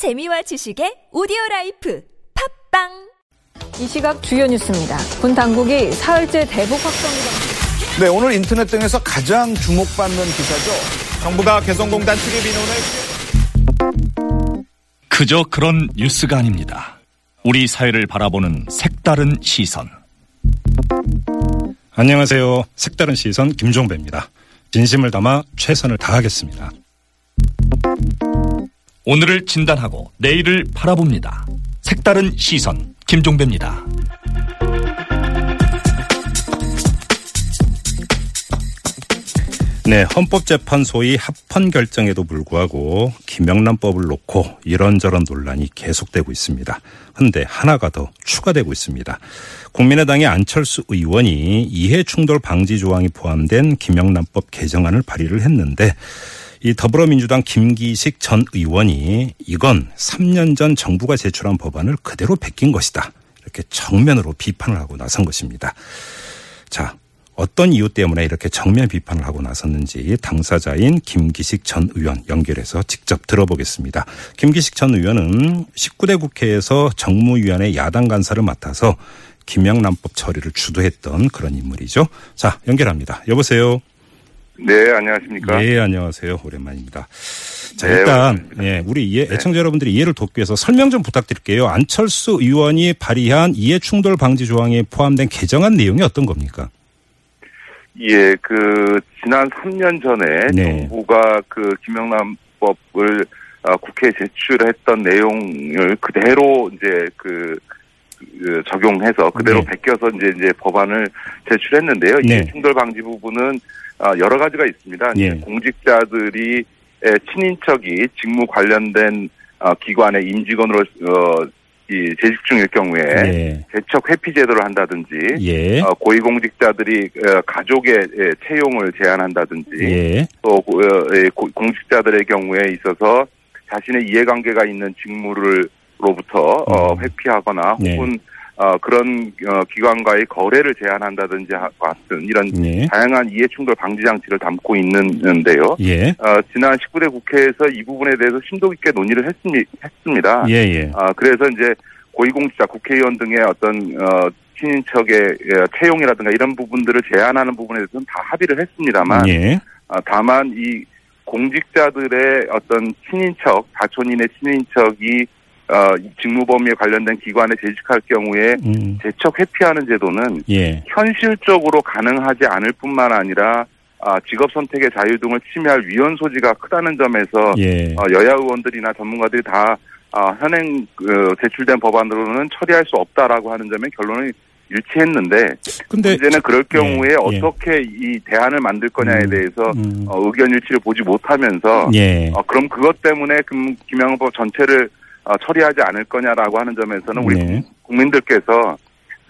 재미와 지식의 audio life 팟빵 이 시각 주요 뉴스입니다. 군 당국이 사흘째 대북 확성기. 네, 오늘 인터넷 등에서 가장 주목받는 기사죠. 정부가 개성공단 출입 인원을 그저 그런 뉴스가 아닙니다. 우리 사회를 바라보는 색다른 시선. 안녕하세요. 색다른 시선 김종배입니다. 진심을 담아 최선을 다하겠습니다. 오늘을 진단하고 내일을 바라봅니다. 색다른 시선 김종배입니다. 네, 헌법재판소의 합헌 결정에도 불구하고 김영란법을 놓고 이런저런 논란이 계속되고 있습니다. 근데 하나가 더 추가되고 있습니다. 국민의당의 안철수 의원이 이해충돌 방지 조항이 포함된 김영란법 개정안을 발의를 했는데 이 더불어민주당 김기식 전 의원이 이건 3년 전 정부가 제출한 법안을 그대로 베낀 것이다. 이렇게 정면으로 비판을 하고 나선 것입니다. 자, 어떤 이유 때문에 이렇게 정면 비판을 하고 나섰는지 당사자인 김기식 전 의원 연결해서 직접 들어보겠습니다. 김기식 전 의원은 19대 국회에서 정무위원회 야당 간사를 맡아서 김영란법 처리를 주도했던 그런 인물이죠. 자, 연결합니다. 여보세요. 네, 안녕하십니까. 예, 안녕하세요. 오랜만입니다. 자, 네, 일단, 오랜만입니다. 예, 우리 이해, 애청자 여러분들이 이해를 돕기 위해서 설명 좀 부탁드릴게요. 안철수 의원이 발의한 이해 충돌 방지 조항이 포함된 개정안 내용이 어떤 겁니까? 예, 그 지난 3년 전에 네. 정부가 그 김영란법을 어, 국회에 제출했던 내용을 그대로 이제 그, 그 적용해서 그대로 네. 베껴서 이제 이제 법안을 제출했는데요. 네. 이 충돌 방지 부분은 어, 여러 가지가 있습니다. 예. 공직자들이 에, 친인척이 직무 관련된 어, 기관의 임직원으로 어, 이 재직 중일 경우에 예. 재척 회피 제도를 한다든지 예. 어, 고위공직자들이 어, 가족의 예, 채용을 제한한다든지 예. 또 예, 고- 공직자들의 경우에 있어서 자신의 이해관계가 있는 직무를로부터 어, 음. 회피하거나 네. 혹은 어, 그런 어, 기관과의 거래를 제한한다든지 하- 같은 이런 예. 다양한 이해 충돌 방지 장치를 담고 있는데요. 예. 어, 지난 19대 국회에서 이 부분에 대해서 심도 깊게 논의를 했습니, 했습니다. 예, 예. 아, 그래서 이제 고위공직자, 국회의원 등의 어떤 어, 친인척의 예, 채용이라든가 이런 부분들을 제한하는 부분에 대해서는 다 합의를 했습니다만, 예. 아, 다만 이 공직자들의 어떤 친인척, 가촌인의 친인척이 어, 이 직무 범위에 관련된 기관에 재직할 경우에 음. 재척 회피하는 제도는 예. 현실적으로 가능하지 않을 뿐만 아니라 아, 직업 선택의 자유 등을 침해할 위헌 소지가 크다는 점에서 예. 어, 여야 의원들이나 전문가들이 다 아, 현행 그, 제출된 법안으로는 처리할 수 없다라고 하는 점에 결론을 일치했는데 근데 문제는 그럴 경우에 예, 예. 어떻게 이 대안을 만들 거냐에 음, 대해서 음. 어, 의견 일치를 보지 못하면서 예. 어, 그럼 그것 때문에 금, 김영법 전체를 어, 처리하지 않을 거냐라고 하는 점에서는 우리 네. 국민들께서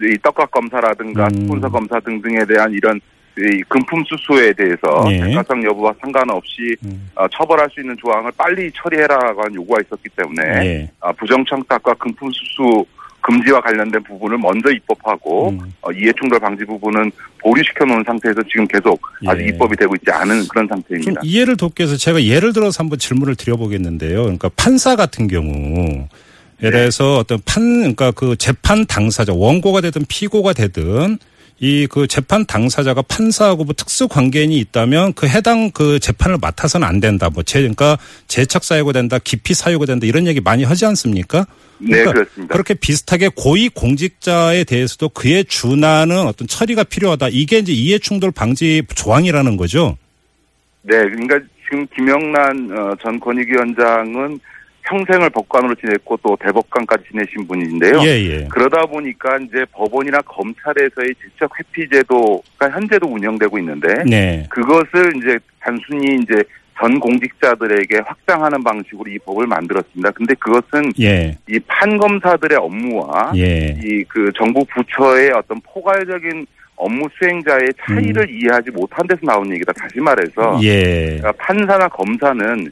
이 떡값 검사라든가 음. 스폰서 검사 등등에 대한 이런 이 금품 수수에 대해서 예. 대가성 여부와 상관없이 음. 어, 처벌할 수 있는 조항을 빨리 처리해라라고 하는 요구가 있었기 때문에 예. 어, 부정청탁과 금품 수수 금지와 관련된 부분을 먼저 입법하고 음. 어, 이해충돌 방지 부분은 보류시켜 놓은 상태에서 지금 계속 아직 예. 입법이 되고 있지 않은 그런 좀 상태입니다. 이해를 돕기 위해서 제가 예를 들어서 한번 질문을 드려보겠는데요. 그러니까 판사 같은 경우 예를 들어서 어떤 판 그러니까 그 재판 당사자 원고가 되든 피고가 되든 이 그 재판 당사자가 판사하고 뭐 특수 관계인이 있다면 그 해당 그 재판을 맡아서는 안 된다. 뭐 제, 그러니까 재척 사유가 된다, 기피 사유가 된다 이런 얘기 많이 하지 않습니까? 네, 그렇습니다. 그렇게 비슷하게 고위 공직자에 대해서도 그에 준하는 어떤 처리가 필요하다. 이게 이제 이해 충돌 방지 조항이라는 거죠. 네, 그러니까 지금 김영란 어, 전 권익위원장은 평생을 법관으로 지냈고 또 대법관까지 지내신 분인데요. 예, 예. 그러다 보니까 이제 법원이나 검찰에서의 질적 회피 제도가 현재도 운영되고 있는데 네. 그것을 이제 단순히 이제 전 공직자들에게 확장하는 방식으로 이 법을 만들었습니다. 근데 그것은 예. 이 판검사들의 업무와 예. 이그 정부 부처의 어떤 포괄적인 업무 수행자의 차이를 이해하지 못한 데서 나온 얘기다. 다시 말해서 음. 예. 그러니까 판사나 검사는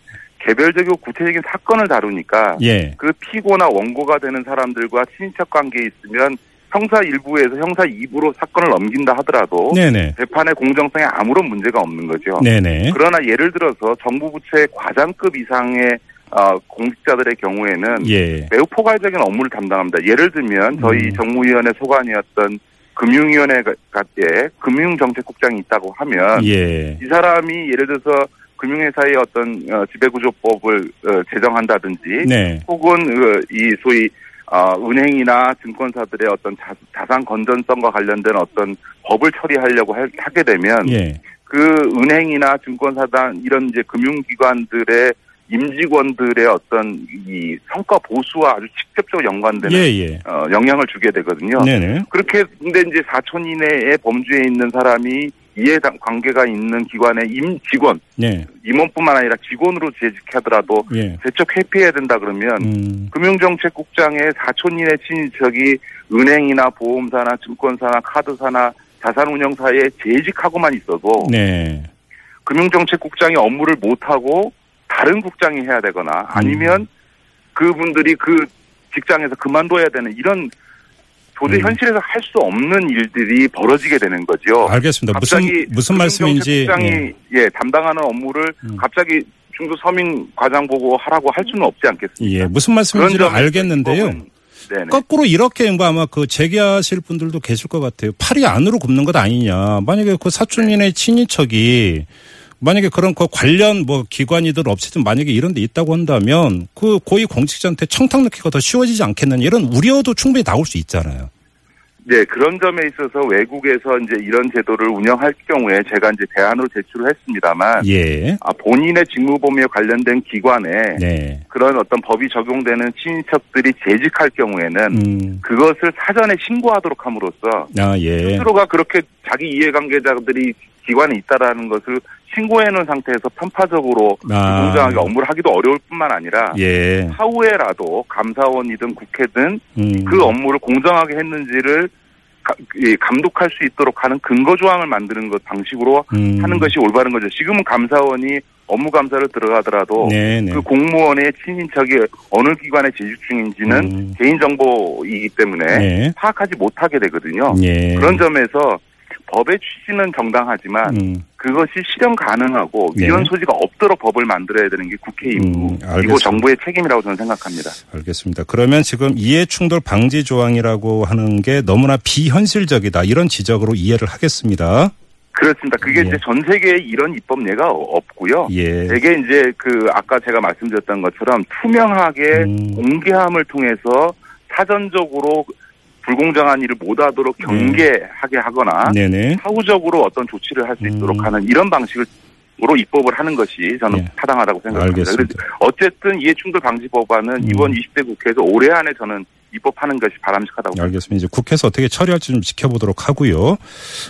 개별적이고 구체적인 사건을 다루니까 예. 그 피고나 원고가 되는 사람들과 친인척 관계에 있으면 형사 1부에서 형사 2부로 사건을 넘긴다 하더라도 네네. 재판의 공정성에 아무런 문제가 없는 거죠. 네네. 그러나 예를 들어서 정부 부처의 과장급 이상의 어, 공직자들의 경우에는 예. 매우 포괄적인 업무를 담당합니다. 예를 들면 저희 음. 정무위원회 소관이었던 금융위원회에 금융정책국장이 있다고 하면 예. 이 사람이 예를 들어서 금융회사의 어떤 어, 지배구조법을 어, 제정한다든지 네. 혹은 그, 이 소위 어, 은행이나 증권사들의 어떤 자, 자산 건전성과 관련된 어떤 법을 처리하려고 하, 게 되면 예. 그 은행이나 증권사단 이런 이제 금융기관들의 임직원들의 어떤 이 성과 보수와 아주 직접적으로 연관되는 예, 예. 어, 영향을 주게 되거든요. 네네. 그렇게 근데 이제 4천 이내의 범주에 있는 사람이 이해 관계가 있는 기관의 임 직원 네. 임원뿐만 아니라 직원으로 재직하더라도 예. 재척 회피해야 된다 그러면 음. 금융정책국장의 4천 이내 친인척이 은행이나 보험사나 증권사나 카드사나 자산운용사에 재직하고만 있어도 네. 금융정책국장이 업무를 못하고 다른 국장이 해야 되거나 음. 아니면 그분들이 그 직장에서 그만둬야 되는 이런 도저히 음. 현실에서 할 수 없는 일들이 벌어지게 되는 거죠. 알겠습니다. 무슨 갑자기 무슨 말씀인지 예. 예 담당하는 업무를 음. 갑자기 중도 서민 과장 보고 하라고 할 수는 없지 않겠습니까? 예, 무슨 말씀인지는 점에서 알겠는데요. 네네. 거꾸로 이렇게 뭐 아마 그 제기하실 분들도 계실 것 같아요. 팔이 안으로 굽는 것 아니냐. 만약에 그 사촌인의 친인척이 만약에 그런 그 관련 뭐 기관이든 업체든 만약에 이런 데 있다고 한다면 그 고위 공직자한테 청탁 넣기가 더 쉬워지지 않겠느냐 이런 우려도 충분히 나올 수 있잖아요. 네, 그런 점에 있어서 외국에서 이제 이런 제도를 운영할 경우에 제가 이제 대안으로 제출을 했습니다만, 예. 아, 본인의 직무 범위에 관련된 기관에 네. 그런 어떤 법이 적용되는 친인척들이 재직할 경우에는 음. 그것을 사전에 신고하도록 함으로써 아, 예. 스스로가 그렇게 자기 이해관계자들이 기관에 있다라는 것을 신고해 놓은 상태에서 편파적으로 아. 공정하게 업무를 하기도 어려울 뿐만 아니라 예. 사후에라도 감사원이든 국회든 음. 그 업무를 공정하게 했는지를 감독할 수 있도록 하는 근거 조항을 만드는 것 방식으로 음. 하는 것이 올바른 거죠. 지금은 감사원이 업무 감사를 들어가더라도 네, 네. 그 공무원의 친인척이 어느 기관에 재직 중인지는 음. 개인 정보이기 때문에 네. 파악하지 못하게 되거든요. 예. 그런 점에서 법의 취지는 정당하지만 음. 그것이 실현 가능하고 네. 위헌 소지가 없도록 법을 만들어야 되는 게 국회 임무 음, 그리고. 정부의 책임이라고 저는 생각합니다. 알겠습니다. 그러면 지금 이해 충돌 방지 조항이라고 하는 게 너무나 비현실적이다. 이런 지적으로 이해를 하겠습니다. 그렇습니다. 그게 예. 이제 전 세계에 이런 입법 예가 없고요. 예. 되게 이제 그 아까 제가 말씀드렸던 것처럼 투명하게 음. 공개함을 통해서 사전적으로 불공정한 일을 못하도록 경계하게 하거나 네네. 사후적으로 어떤 조치를 할 수 있도록 음. 하는 이런 방식으로 입법을 하는 것이 저는 예. 타당하다고 생각합니다. 알겠습니다. 어쨌든 이해충돌 방지 법안은 음. 이번 20대 국회에서 올해 안에 저는 입법하는 것이 바람직하다고 알겠습니다. 이제 국회에서 어떻게 처리할지 좀 지켜보도록 하고요.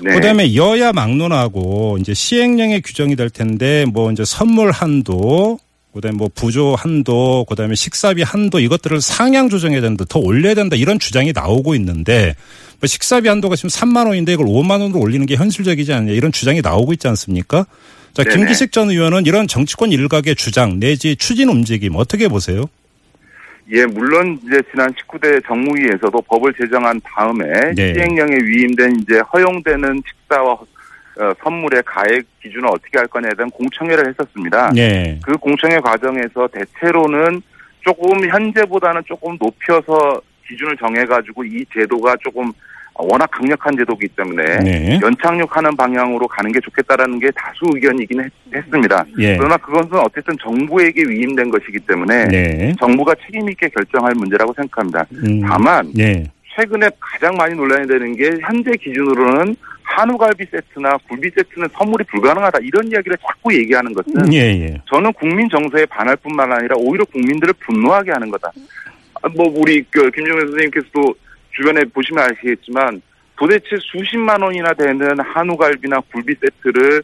네. 그다음에 여야 막론하고 이제 시행령에 규정이 될 텐데 뭐 이제 선물 한도 그다음에 뭐 부조 한도 그다음에 식사비 한도 이것들을 상향 조정해야 된다 더 올려야 된다 이런 주장이 나오고 있는데 뭐 식사비 한도가 지금 3만 원인데 이걸 5만 원으로 올리는 게 현실적이지 않냐 이런 주장이 나오고 있지 않습니까? 자 네네. 김기식 전 의원은 이런 정치권 일각의 주장 내지 추진 움직임 어떻게 보세요? 예, 물론 이제 지난 19대 정무위에서도 법을 제정한 다음에 네. 시행령에 위임된 이제 허용되는 식사와 어, 선물의 가액 기준을 어떻게 할 거냐에 대한 공청회를 했었습니다. 네. 그 공청회 과정에서 대체로는 조금 현재보다는 조금 높여서 기준을 정해가지고 이 제도가 조금 워낙 강력한 제도이기 때문에 네. 연착륙하는 방향으로 가는 게 좋겠다라는 게 다수 의견이긴 했, 습니다 예. 그러나 그것은 어쨌든 정부에게 위임된 것이기 때문에 네. 정부가 책임 있게 결정할 문제라고 생각합니다. 음, 다만 네. 최근에 가장 많이 논란이 되는 게 현재 기준으로는 한우갈비 세트나 굴비 세트는 선물이 불가능하다 이런 이야기를 자꾸 얘기하는 것은 예, 예. 저는 국민 정서에 반할 뿐만 아니라 오히려 국민들을 분노하게 하는 거다. 아, 뭐 우리 그 김정은 선생님께서도 주변에 보시면 아시겠지만 도대체 수십만 원이나 되는 한우갈비나 굴비 세트를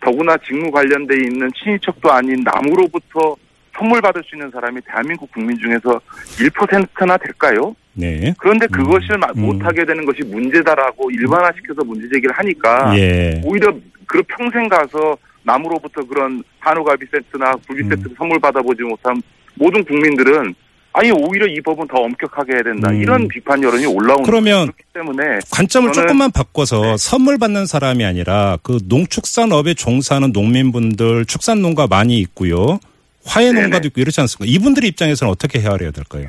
더구나 직무 관련돼 있는 친인척도 아닌 남으로부터 선물 받을 수 있는 사람이 대한민국 국민 중에서 1%나 될까요? 네. 그런데 그것을 마- 음. 못하게 되는 것이 문제다라고 일반화시켜서 문제 제기를 하니까 예. 오히려 그 평생 가서 남으로부터 그런 한우갈비 세트나 굴비 음. 세트 선물 받아보지 못한 모든 국민들은 아니 오히려 이 법은 더 엄격하게 해야 된다 음. 이런 비판 여론이 올라오는 그러면 그렇기 때문에 관점을 조금만 바꿔서 선물 받는 사람이 아니라 그 농축산업에 종사하는 농민분들 축산농가 많이 있고요. 화해 네네. 농가도 있고 이렇지 않습니까? 이분들의 입장에서는 어떻게 헤아려야 될까요?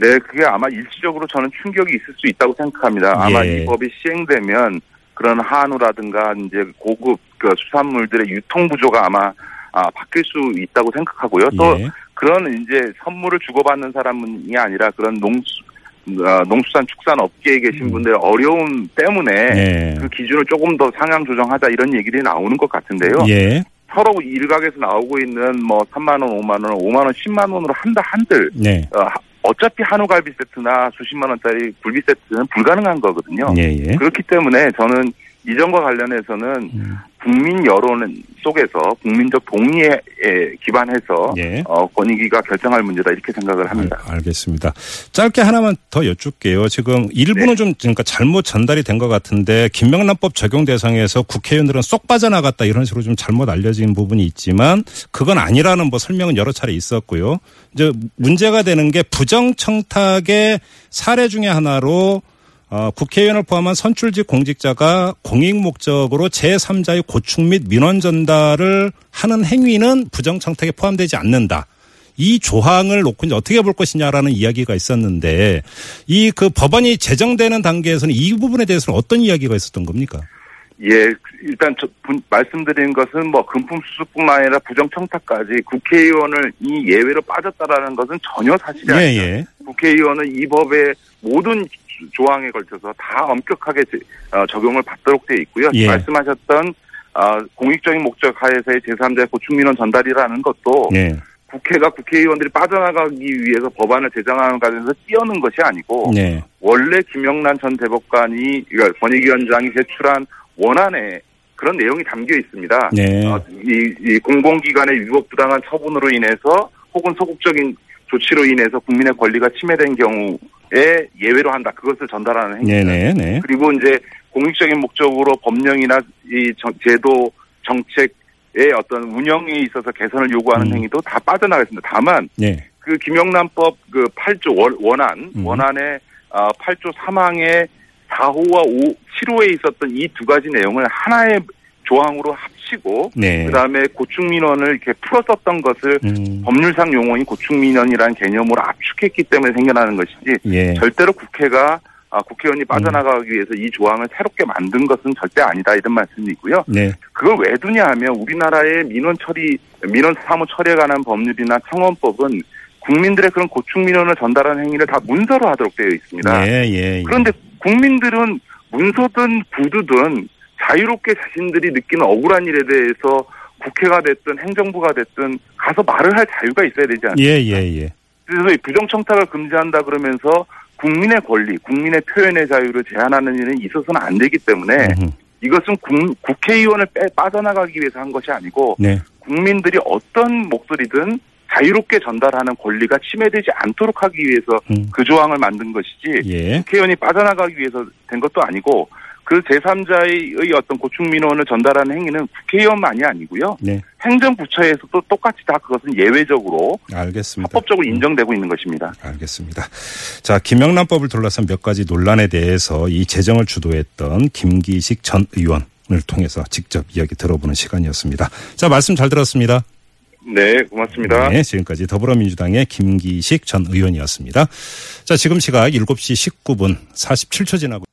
네, 그게 아마 일시적으로 저는 충격이 있을 수 있다고 생각합니다. 아마 예. 이 법이 시행되면 그런 한우라든가 이제 고급 그 수산물들의 유통 구조가 아마 아, 바뀔 수 있다고 생각하고요. 또 예. 그런 이제 선물을 주고받는 사람이 아니라 그런 농수 어, 농수산 축산 업계에 계신 분들의 어려움 때문에 음. 예. 그 기준을 조금 더 상향 조정하자 이런 얘기들이 나오는 것 같은데요. 예. 서로 일각에서 나오고 있는 뭐 3만 원, 5만 원, 5만 원, 10만 원으로 한다 한들 네. 어, 하- 어차피 한우갈비 세트나 수십만 원짜리 굴비 세트는 불가능한 거거든요. 예, 예. 그렇기 때문에 저는 이전과 관련해서는 음. 국민 여론 속에서 국민적 동의에 에 기반해서 예. 어, 권익위가 결정할 문제다 이렇게 생각을 합니다. 알, 알겠습니다. 짧게 하나만 더 여쭙게요. 지금 일부는 네. 좀 그러니까 잘못 전달이 된 것 같은데 김명란법 적용 대상에서 국회의원들은 쏙 빠져나갔다 이런 식으로 좀 잘못 알려진 부분이 있지만 그건 아니라는 뭐 설명은 여러 차례 있었고요. 이제 문제가 되는 게 부정 청탁의 사례 중에 하나로 어, 국회의원을 포함한 선출직 공직자가 공익 목적으로 제3자의 고충 및 민원 전달을 하는 행위는 부정청탁에 포함되지 않는다. 이 조항을 놓고 이제 어떻게 볼 것이냐라는 이야기가 있었는데 이 그 법안이 제정되는 단계에서는 이 부분에 대해서는 어떤 이야기가 있었던 겁니까? 예, 일단 저, 분- 말씀드린 것은 뭐 금품 수수뿐만 아니라 부정청탁까지 국회의원을 이 예외로 빠졌다라는 것은 전혀 사실이 예, 아니다. 예. 국회의원은 이 법의 모든 조항에 걸쳐서 다 엄격하게 제- 어, 적용을 받도록 되어 있고요. 예. 말씀하셨던 어, 공익적인 목적 하에서의 제3자의 고충민원 전달이라는 것도 예. 국회가 국회의원들이 빠져나가기 위해서 법안을 제정하는 과정에서 띄어는 것이 아니고 네. 원래 김영란 전 대법관이 그러니까 권익위원장이 제출한 원안에 그런 내용이 담겨 있습니다. 네. 어, 이, 이 공공기관의 위법 부당한 처분으로 인해서 혹은 소극적인 조치로 인해서 국민의 권리가 침해된 경우에 예외로 한다. 그것을 전달하는 행위입니다. 네, 네, 네. 그리고 이제 공익적인 목적으로 법령이나 이 정- 제도 정책의 어떤 운영에 있어서 개선을 요구하는 음. 행위도 다 빠져나가겠습니다. 다만 네. 그 김영란법 그 8조 원, 원안 음. 원안의 어, 8조 3항의 4호와 5, 7호에 있었던 이 두 가지 내용을 하나의 조항으로 합치고 네. 그다음에 고충민원을 이렇게 풀었었던 것을 음. 법률상 용어인 고충민원이라는 개념으로 압축했기 때문에 생겨나는 것이지 예. 절대로 국회가 아, 국회의원이 빠져나가기 위해서 이 조항을 새롭게 만든 것은 절대 아니다 이런 말씀이고요. 네. 그걸 왜 두냐 하면 우리나라의 민원 처리, 민원 사무 처리에 관한 법률이나 청원법은 국민들의 그런 고충 민원을 전달하는 행위를 다 문서로 하도록 되어 있습니다. 예, 예. 예. 그런데 국민들은 문서든 구두든 자유롭게 자신들이 느끼는 억울한 일에 대해서 국회가 됐든 행정부가 됐든 가서 말을 할 자유가 있어야 되지 않습니까? 예, 예, 예. 그래서 이 부정청탁을 금지한다 그러면서 국민의 권리, 국민의 표현의 자유를 제한하는 일은 있어서는 안 되기 때문에 음흠. 이것은 국, 국회의원을 빼, 빠져나가기 위해서 한 것이 아니고 네. 국민들이 어떤 목소리든 자유롭게 전달하는 권리가 침해되지 않도록 하기 위해서 음. 그 조항을 만든 것이지 예. 국회의원이 빠져나가기 위해서 된 것도 아니고 그 제3자의 어떤 고충 민원을 전달하는 행위는 국회의원만이 아니고요. 네. 행정부처에서도 똑같이 다 그것은 예외적으로 알겠습니다. 합법적으로 음. 인정되고 있는 것입니다. 알겠습니다. 자, 김영란법을 둘러싼 몇 가지 논란에 대해서 이 제정을 주도했던 김기식 전 의원을 통해서 직접 이야기 들어보는 시간이었습니다. 자, 말씀 잘 들었습니다. 네, 고맙습니다. 네, 지금까지 더불어민주당의 김기식 전 의원이었습니다. 자, 지금 시각 7시 19분 47초 지나고